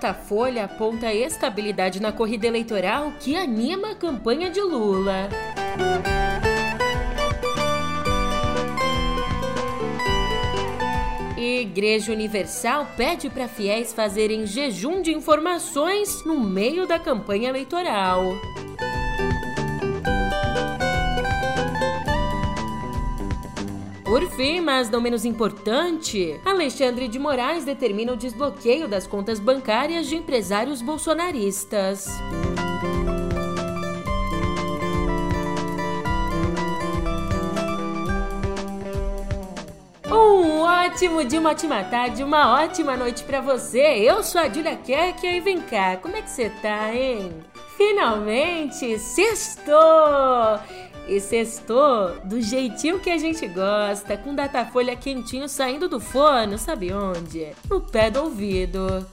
Datafolha aponta estabilidade na corrida eleitoral que anima a campanha de Lula. Igreja Universal pede para fiéis fazerem jejum de informações no meio da campanha eleitoral. Por fim, mas não menos importante, Alexandre de Moraes determina o desbloqueio das contas bancárias de empresários bolsonaristas. Um ótimo dia, uma ótima tarde, uma ótima noite para você. Eu sou a Julia Keck e vem cá, como é que você tá, hein? Finalmente, sextou! E sextou do jeitinho que a gente gosta, com datafolha quentinho saindo do forno, sabe onde? No pé do ouvido.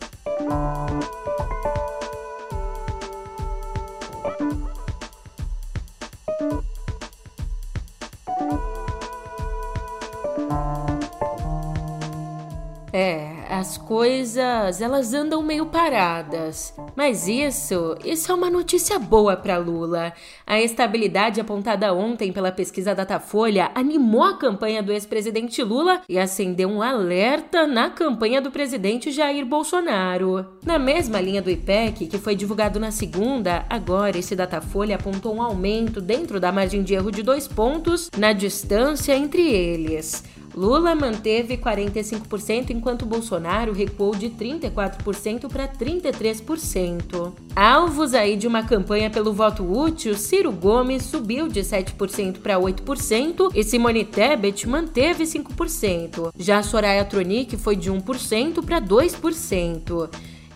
É, as coisas, elas andam meio paradas. Mas isso, isso é uma notícia boa para Lula. A estabilidade apontada ontem pela pesquisa Datafolha animou a campanha do ex-presidente Lula e acendeu um alerta na campanha do presidente Jair Bolsonaro. Na mesma linha do IPEC, que foi divulgado na segunda, agora esse Datafolha apontou um aumento dentro da margem de erro de dois pontos na distância entre eles. Lula manteve 45%, enquanto Bolsonaro recuou de 34% para 33%. Alvos aí de uma campanha pelo voto útil, Ciro Gomes subiu de 7% para 8% e Simone Tebet manteve 5%. Já Soraya Tronic foi de 1% para 2%.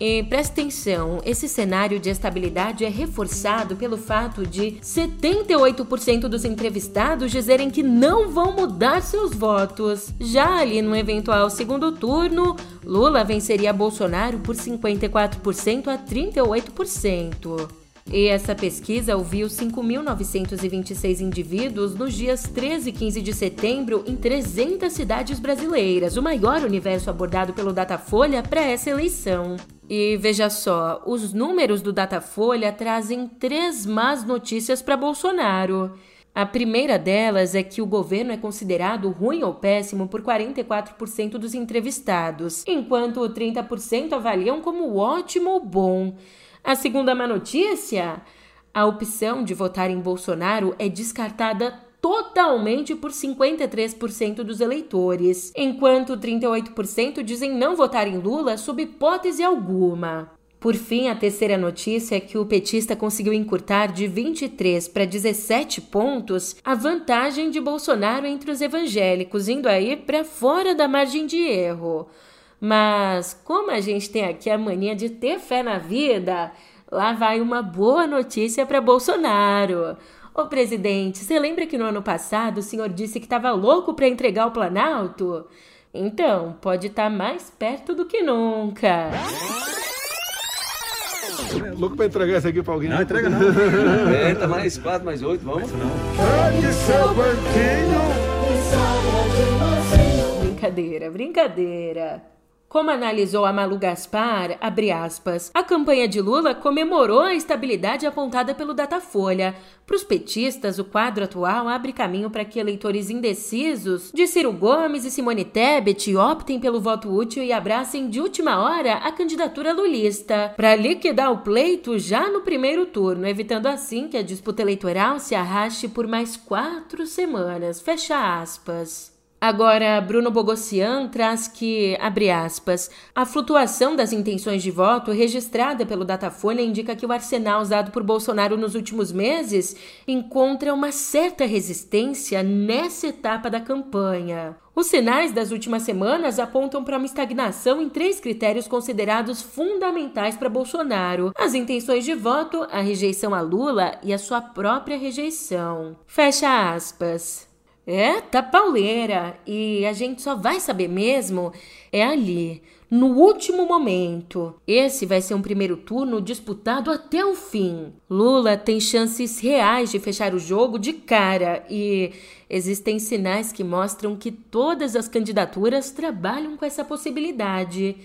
E presta atenção, esse cenário de estabilidade é reforçado pelo fato de 78% dos entrevistados dizerem que não vão mudar seus votos. Já ali no eventual segundo turno, Lula venceria Bolsonaro por 54% a 38%. E essa pesquisa ouviu 5.926 indivíduos nos dias 13 e 15 de setembro em 300 cidades brasileiras, o maior universo abordado pelo Datafolha para essa eleição. E veja só, os números do Datafolha trazem três más notícias para Bolsonaro. A primeira delas é que o governo é considerado ruim ou péssimo por 44% dos entrevistados, enquanto 30% avaliam como ótimo ou bom. A segunda má notícia? A opção de votar em Bolsonaro é descartada totalmente por 53% dos eleitores, enquanto 38% dizem não votar em Lula sob hipótese alguma. Por fim, a terceira notícia é que o petista conseguiu encurtar de 23 para 17 pontos a vantagem de Bolsonaro entre os evangélicos, indo aí para fora da margem de erro. Mas, como a gente tem aqui a mania de ter fé na vida, lá vai uma boa notícia para Bolsonaro. Ô presidente, você lembra que no ano passado o senhor disse que estava louco para entregar o Planalto? Então, pode estar tá mais perto do que nunca. louco para entregar isso aqui para alguém? Não, entrega não. é, tá mais quatro, mais oito, vamos. Seu banquinho? Brincadeira, brincadeira. Como analisou a Malu Gaspar, aspas, a campanha de Lula comemorou a estabilidade apontada pelo Datafolha. Para os petistas, o quadro atual abre caminho para que eleitores indecisos de Ciro Gomes e Simone Tebet optem pelo voto útil e abracem de última hora a candidatura lulista, para liquidar o pleito já no primeiro turno, evitando assim que a disputa eleitoral se arraste por mais quatro semanas. Fecha aspas. Agora, Bruno Bogossian traz que, abre aspas, a flutuação das intenções de voto registrada pelo Datafolha indica que o arsenal usado por Bolsonaro nos últimos meses encontra uma certa resistência nessa etapa da campanha. Os sinais das últimas semanas apontam para uma estagnação em três critérios considerados fundamentais para Bolsonaro: as intenções de voto, a rejeição a Lula e a sua própria rejeição. Fecha aspas. É, tá pauleira. E a gente só vai saber mesmo é ali, no último momento. Esse vai ser um primeiro turno disputado até o fim. Lula tem chances reais de fechar o jogo de cara e existem sinais que mostram que todas as candidaturas trabalham com essa possibilidade.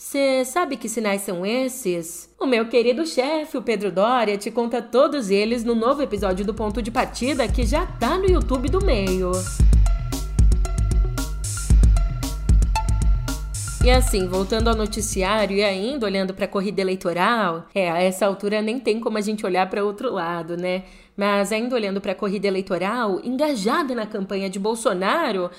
Você sabe que sinais são esses? O meu querido chefe, o Pedro Doria, te conta todos eles no novo episódio do Ponto de Partida que já tá no YouTube do meio. E assim, voltando ao noticiário e ainda olhando para a corrida eleitoral, é, a essa altura nem tem como a gente olhar para outro lado, né? Mas ainda olhando para a corrida eleitoral, engajada na campanha de Bolsonaro,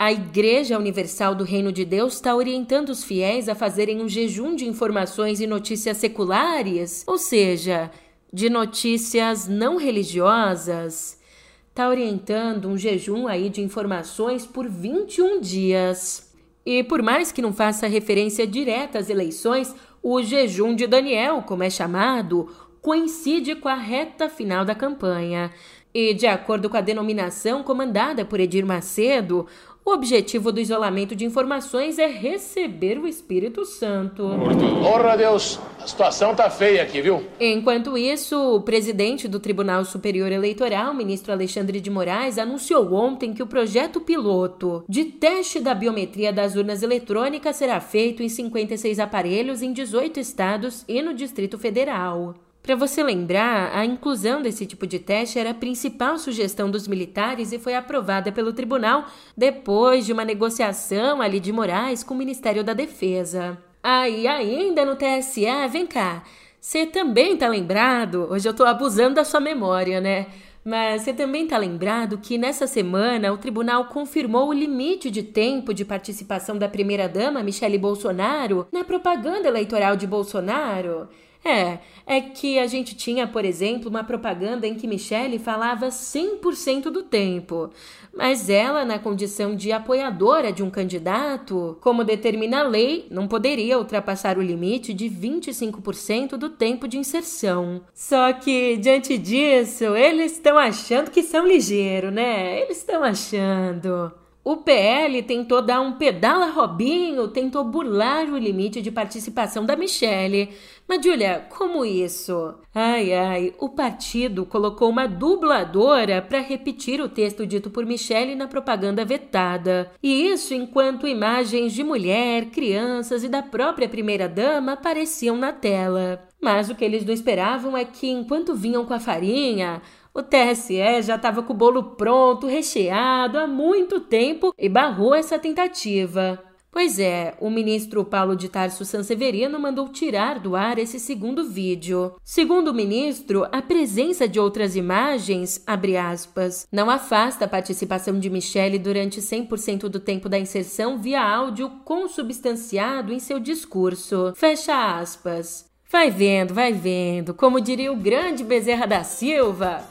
a Igreja Universal do Reino de Deus está orientando os fiéis a fazerem um jejum de informações e notícias seculares, ou seja, de notícias não religiosas. Está orientando um jejum aí de informações por 21 dias. E por mais que não faça referência direta às eleições, o jejum de Daniel, como é chamado, coincide com a reta final da campanha. E, de acordo com a denominação comandada por Edir Macedo, o objetivo do isolamento de informações é receber o Espírito Santo. Porra, Deus, a situação tá feia aqui, viu? Enquanto isso, o presidente do Tribunal Superior Eleitoral, ministro Alexandre de Moraes, anunciou ontem que o projeto piloto de teste da biometria das urnas eletrônicas será feito em 56 aparelhos em 18 estados e no Distrito Federal. Para você lembrar, a inclusão desse tipo de teste era a principal sugestão dos militares e foi aprovada pelo tribunal depois de uma negociação ali de Moraes com o Ministério da Defesa. Aí, ainda no TSE, vem cá, você também tá lembrado? Hoje eu tô abusando da sua memória, né? Mas você também tá lembrado que nessa semana o tribunal confirmou o limite de tempo de participação da primeira-dama Michele Bolsonaro na propaganda eleitoral de Bolsonaro? É, é que a gente tinha, por exemplo, uma propaganda em que Michelle falava 100% do tempo, mas ela, na condição de apoiadora de um candidato, como determina a lei, não poderia ultrapassar o limite de 25% do tempo de inserção. Só que, diante disso, eles estão achando que são ligeiros, né? Eles estão achando. O PL tentou dar um pedala Robinho, tentou burlar o limite de participação da Michelle. Mas, Julia, como isso? Ai, ai, o partido colocou uma dubladora para repetir o texto dito por Michelle na propaganda vetada. E isso enquanto imagens de mulher, crianças e da própria primeira-dama apareciam na tela. Mas o que eles não esperavam é que, enquanto vinham com a farinha, o TSE já estava com o bolo pronto, recheado há muito tempo e barrou essa tentativa. Pois é, o ministro Paulo de Tarso Sanseverino mandou tirar do ar esse segundo vídeo. Segundo o ministro, a presença de outras imagens, aspas, não afasta a participação de Michele durante 100% do tempo da inserção via áudio consubstanciado em seu discurso. Fecha aspas. Vai vendo, vai vendo, como diria o grande Bezerra da Silva.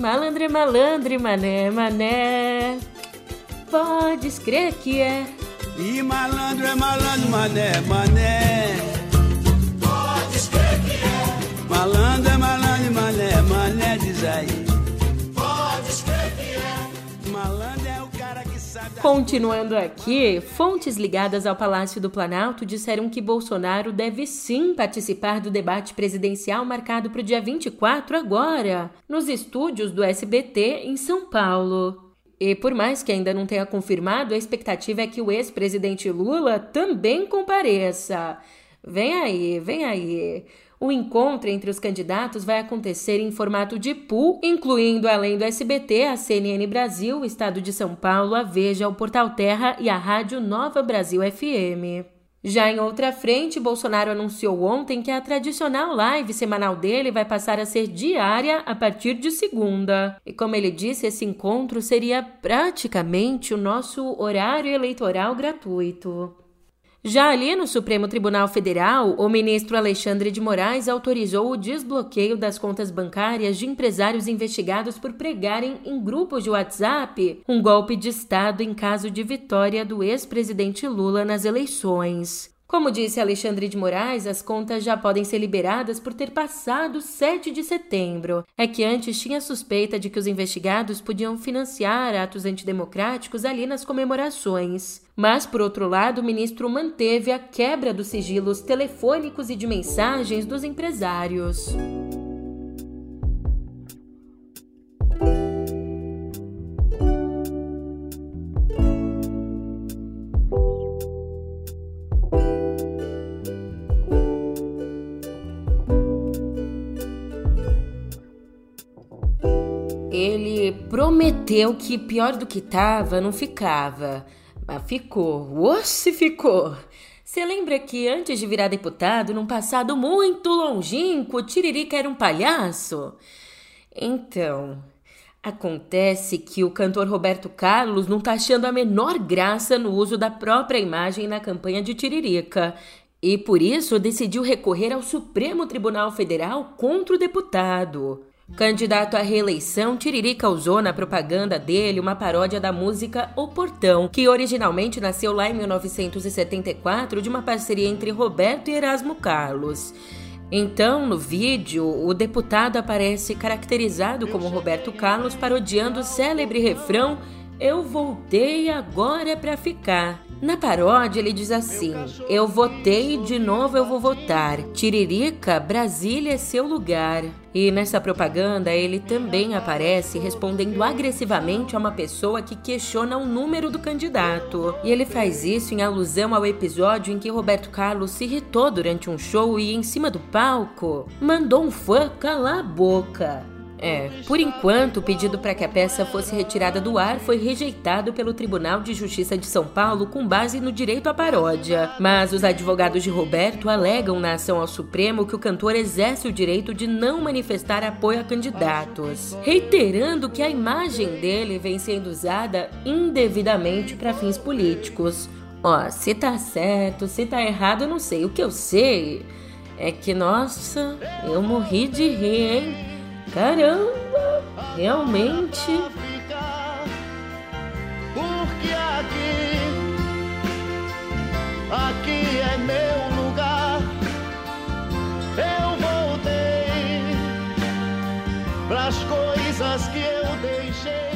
Malandre, malandre, mané, mané. Podes crer que é. E malandro é malandro, mané, mané. Podes crer que é. Malandro é malandro, mané, mané, diz aí. Podes crer que é. Malandro é o cara que sabe. Continuando aqui, fontes ligadas ao Palácio do Planalto disseram que Bolsonaro deve sim participar do debate presidencial marcado para o dia 24 agora, nos estúdios do SBT em São Paulo. E por mais que ainda não tenha confirmado, a expectativa é que o ex-presidente Lula também compareça. Vem aí, vem aí. O encontro entre os candidatos vai acontecer em formato de pool, incluindo além do SBT, a CNN Brasil, o Estado de São Paulo, a Veja, o Portal Terra e a Rádio Nova Brasil FM. Já em outra frente, Bolsonaro anunciou ontem que a tradicional live semanal dele vai passar a ser diária a partir de segunda. E como ele disse, esse encontro seria praticamente o nosso horário eleitoral gratuito. Já ali no Supremo Tribunal Federal, o ministro Alexandre de Moraes autorizou o desbloqueio das contas bancárias de empresários investigados por pregarem em grupos de WhatsApp um golpe de Estado em caso de vitória do ex-presidente Lula nas eleições. Como disse Alexandre de Moraes, as contas já podem ser liberadas por ter passado 7 de setembro. É que antes tinha suspeita de que os investigados podiam financiar atos antidemocráticos ali nas comemorações. Mas, por outro lado, o ministro manteve a quebra dos sigilos telefônicos e de mensagens dos empresários. Prometeu que pior do que tava, não ficava. Mas ficou. Se ficou! Você lembra que antes de virar deputado, num passado muito longínquo, Tiririca era um palhaço? Então, acontece que o cantor Roberto Carlos não tá achando a menor graça no uso da própria imagem na campanha de Tiririca. E por isso decidiu recorrer ao Supremo Tribunal Federal contra o deputado. Candidato à reeleição, Tiririca usou na propaganda dele uma paródia da música O Portão, que originalmente nasceu lá em 1974 de uma parceria entre Roberto e Erasmo Carlos. Então, no vídeo, o deputado aparece caracterizado como Roberto Carlos parodiando o célebre refrão Eu voltei agora para ficar. Na paródia, ele diz assim: Eu votei, de novo eu vou votar. Tiririca, Brasília é seu lugar. E nessa propaganda, ele também aparece respondendo agressivamente a uma pessoa que questiona o número do candidato. E ele faz isso em alusão ao episódio em que Roberto Carlos se irritou durante um show e, em cima do palco, mandou um fã calar a boca. É, por enquanto, o pedido para que a peça fosse retirada do ar foi rejeitado pelo Tribunal de Justiça de São Paulo com base no direito à paródia. Mas os advogados de Roberto alegam na ação ao Supremo que o cantor exerce o direito de não manifestar apoio a candidatos, reiterando que a imagem dele vem sendo usada indevidamente para fins políticos. Ó, se tá certo, se tá errado, eu não sei. O que eu sei é que, nossa, eu morri de rir, hein? Caramba, realmente. Porque aqui, aqui é meu lugar. Eu voltei pras coisas que eu deixei.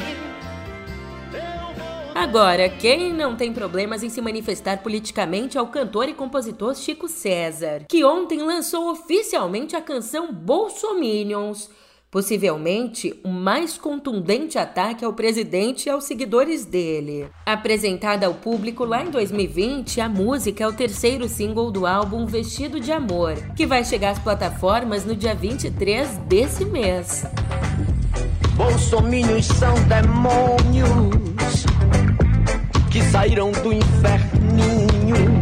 Agora, quem não tem problemas em se manifestar politicamente é o cantor e compositor Chico César, que ontem lançou oficialmente a canção Bolsominions. Possivelmente o mais contundente ataque ao presidente e aos seguidores dele. Apresentada ao público lá em 2020, a música é o terceiro single do álbum Vestido de Amor, que vai chegar às plataformas no dia 23 desse mês. Bolsominions são demônios que saíram do inferninho.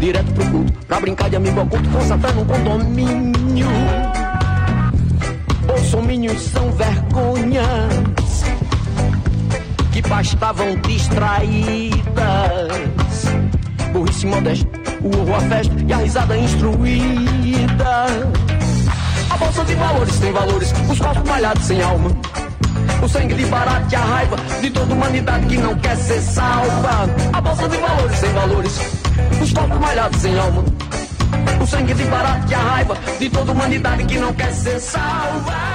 Direto pro culto, pra brincar de amigo oculto Satã num condomínio. Bolsominions são vergonhas que bastavam distraídas. Burrice modesta, o horror, a festa e a risada instruída. A bolsa de valores tem valores, os corpos malhados sem alma. O sangue de barato e a raiva de toda humanidade que não quer ser salva. A bolsa de valores sem valores, os corpos malhados sem alma. O sangue de barato e a raiva de toda humanidade que não quer ser salva.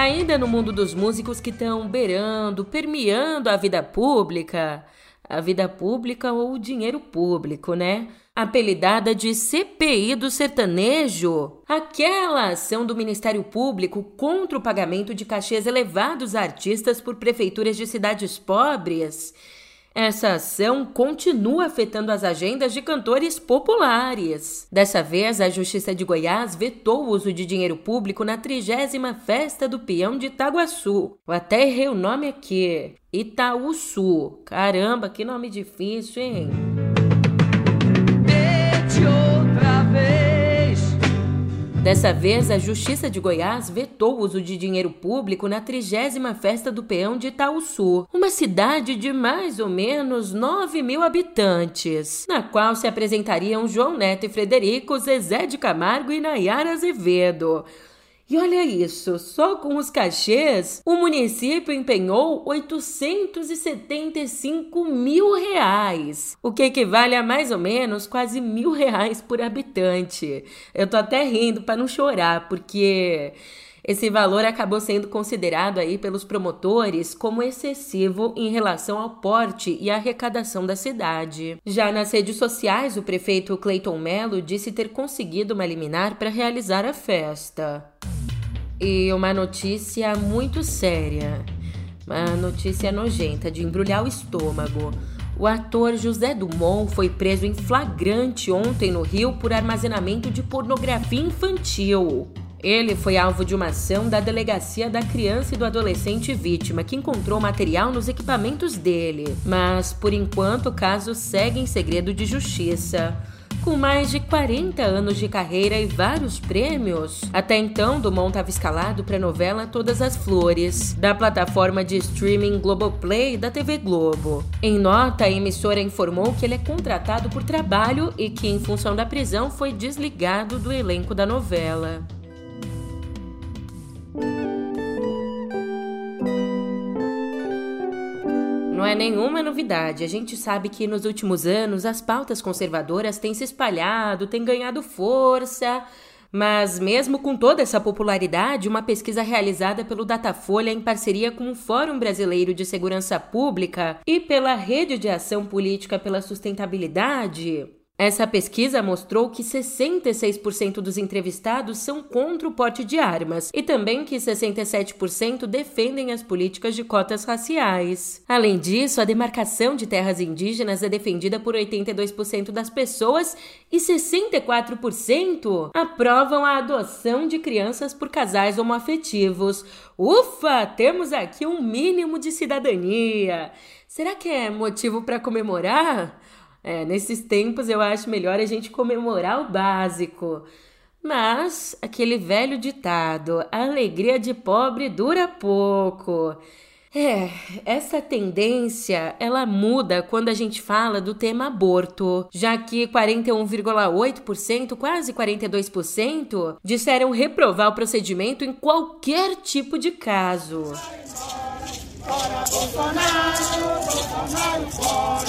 Ainda no mundo dos músicos que estão beirando, permeando a vida pública, a vida pública ou o dinheiro público, né? Apelidada de CPI do sertanejo, aquela ação do Ministério Público contra o pagamento de cachês elevados a artistas por prefeituras de cidades pobres. Essa ação continua afetando as agendas de cantores populares. Dessa vez, a Justiça de Goiás vetou o uso de dinheiro público na trigésima Festa do Peão de Itaguaçu. Eu até errei o nome aqui. Itaúsu. Caramba, que nome difícil, hein? Dessa vez, a Justiça de Goiás vetou o uso de dinheiro público na trigésima Festa do Peão de Itaúsu, uma cidade de mais ou menos 9 mil habitantes, na qual se apresentariam João Neto e Frederico, Zezé de Camargo e Nayara Azevedo. E olha isso, só com os cachês, o município empenhou 875 mil reais, o que equivale a mais ou menos quase mil reais por habitante. Eu tô até rindo para não chorar, porque esse valor acabou sendo considerado aí pelos promotores como excessivo em relação ao porte e arrecadação da cidade. Já nas redes sociais, o prefeito Cleiton Mello disse ter conseguido uma liminar para realizar a festa. E uma notícia muito séria, uma notícia nojenta de embrulhar o estômago. O ator José Dumont foi preso em flagrante ontem no Rio por armazenamento de pornografia infantil. Ele foi alvo de uma ação da Delegacia da Criança e do Adolescente Vítima, que encontrou material nos equipamentos dele. Mas, por enquanto, o caso segue em segredo de justiça. Com mais de 40 anos de carreira e vários prêmios, até então Dumont estava escalado para a novela Todas as Flores, da plataforma de streaming Globoplay da TV Globo. Em nota, a emissora informou que ele é contratado por trabalho e que, em função da prisão, foi desligado do elenco da novela. É nenhuma novidade. A gente sabe que nos últimos anos as pautas conservadoras têm se espalhado, têm ganhado força. Mas, mesmo com toda essa popularidade, uma pesquisa realizada pelo Datafolha em parceria com o Fórum Brasileiro de Segurança Pública e pela Rede de Ação Política pela Sustentabilidade essa pesquisa mostrou que 66% dos entrevistados são contra o porte de armas e também que 67% defendem as políticas de cotas raciais. Além disso, a demarcação de terras indígenas é defendida por 82% das pessoas e 64% aprovam a adoção de crianças por casais homoafetivos. Ufa, temos aqui um mínimo de cidadania. Será que é motivo para comemorar? É, nesses tempos eu acho melhor a gente comemorar o básico. Mas aquele velho ditado, a alegria de pobre dura pouco. É, essa tendência ela muda quando a gente fala do tema aborto, já que 41,8%, quase 42%, disseram reprovar o procedimento em qualquer tipo de caso. Bolsonaro, Bolsonaro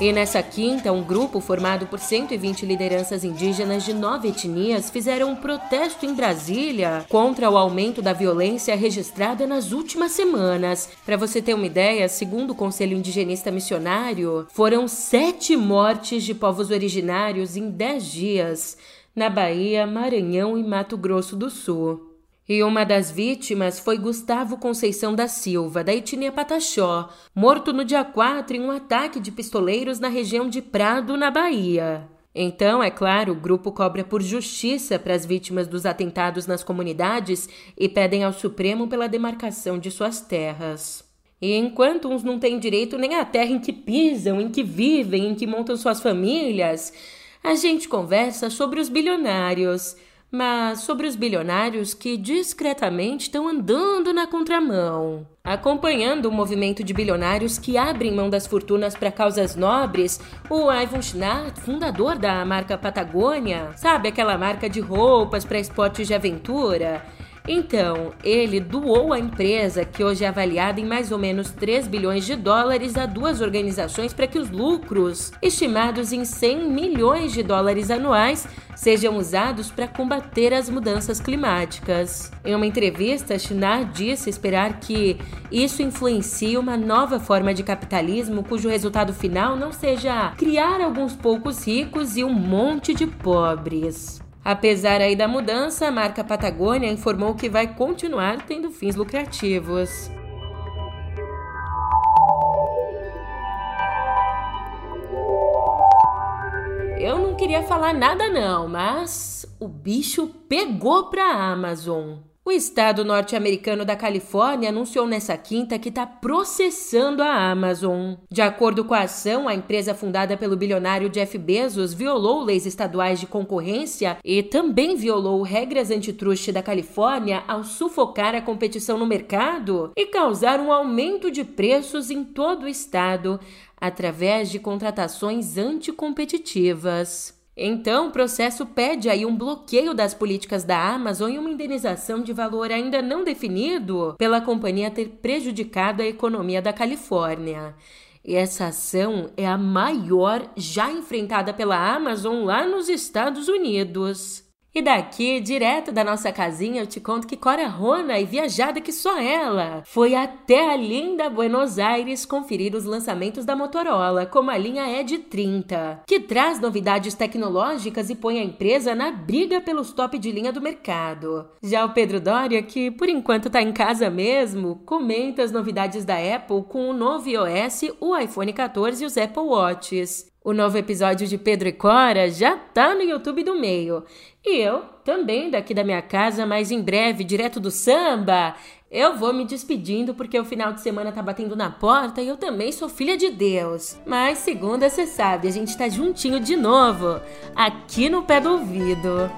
E nessa quinta, um grupo formado por 120 lideranças indígenas de nove etnias fizeram um protesto em Brasília contra o aumento da violência registrada nas últimas semanas. Para você ter uma ideia, segundo o Conselho Indigenista Missionário, foram sete mortes de povos originários em dez dias na Bahia, Maranhão e Mato Grosso do Sul. E uma das vítimas foi Gustavo Conceição da Silva, da etnia Pataxó, morto no dia 4 em um ataque de pistoleiros na região de Prado, na Bahia. Então, é claro, o grupo cobra por justiça para as vítimas dos atentados nas comunidades e pedem ao Supremo pela demarcação de suas terras. E enquanto uns não têm direito nem à terra em que pisam, em que vivem, em que montam suas famílias, a gente conversa sobre os bilionários mas sobre os bilionários que discretamente estão andando na contramão. Acompanhando o movimento de bilionários que abrem mão das fortunas para causas nobres, o Ivan Schnarr, fundador da marca Patagônia, sabe aquela marca de roupas para esportes de aventura? Então, ele doou a empresa, que hoje é avaliada em mais ou menos 3 bilhões de dólares, a duas organizações para que os lucros, estimados em 100 milhões de dólares anuais, sejam usados para combater as mudanças climáticas. Em uma entrevista, Shinar disse esperar que isso influencie uma nova forma de capitalismo cujo resultado final não seja criar alguns poucos ricos e um monte de pobres. Apesar aí da mudança, a marca Patagônia informou que vai continuar tendo fins lucrativos. Eu não queria falar nada não, mas o bicho pegou para a Amazon. O estado norte-americano da Califórnia anunciou nessa quinta que está processando a Amazon. De acordo com a ação, a empresa fundada pelo bilionário Jeff Bezos violou leis estaduais de concorrência e também violou regras antitruste da Califórnia ao sufocar a competição no mercado e causar um aumento de preços em todo o estado através de contratações anticompetitivas. Então, o processo pede aí um bloqueio das políticas da Amazon e uma indenização de valor ainda não definido pela companhia ter prejudicado a economia da Califórnia. E essa ação é a maior já enfrentada pela Amazon lá nos Estados Unidos. E daqui, direto da nossa casinha, eu te conto que Cora Rona e viajada que só ela foi até a linda Buenos Aires conferir os lançamentos da Motorola, como a linha Edge 30, que traz novidades tecnológicas e põe a empresa na briga pelos top de linha do mercado. Já o Pedro Doria, que por enquanto tá em casa mesmo, comenta as novidades da Apple com o novo iOS, o iPhone 14 e os Apple Watches. O novo episódio de Pedro e Cora já tá no YouTube do meio. E eu também daqui da minha casa, mas em breve, direto do samba. Eu vou me despedindo porque o final de semana tá batendo na porta e eu também sou filha de Deus. Mas segunda, você sabe, a gente tá juntinho de novo, aqui no pé do ouvido.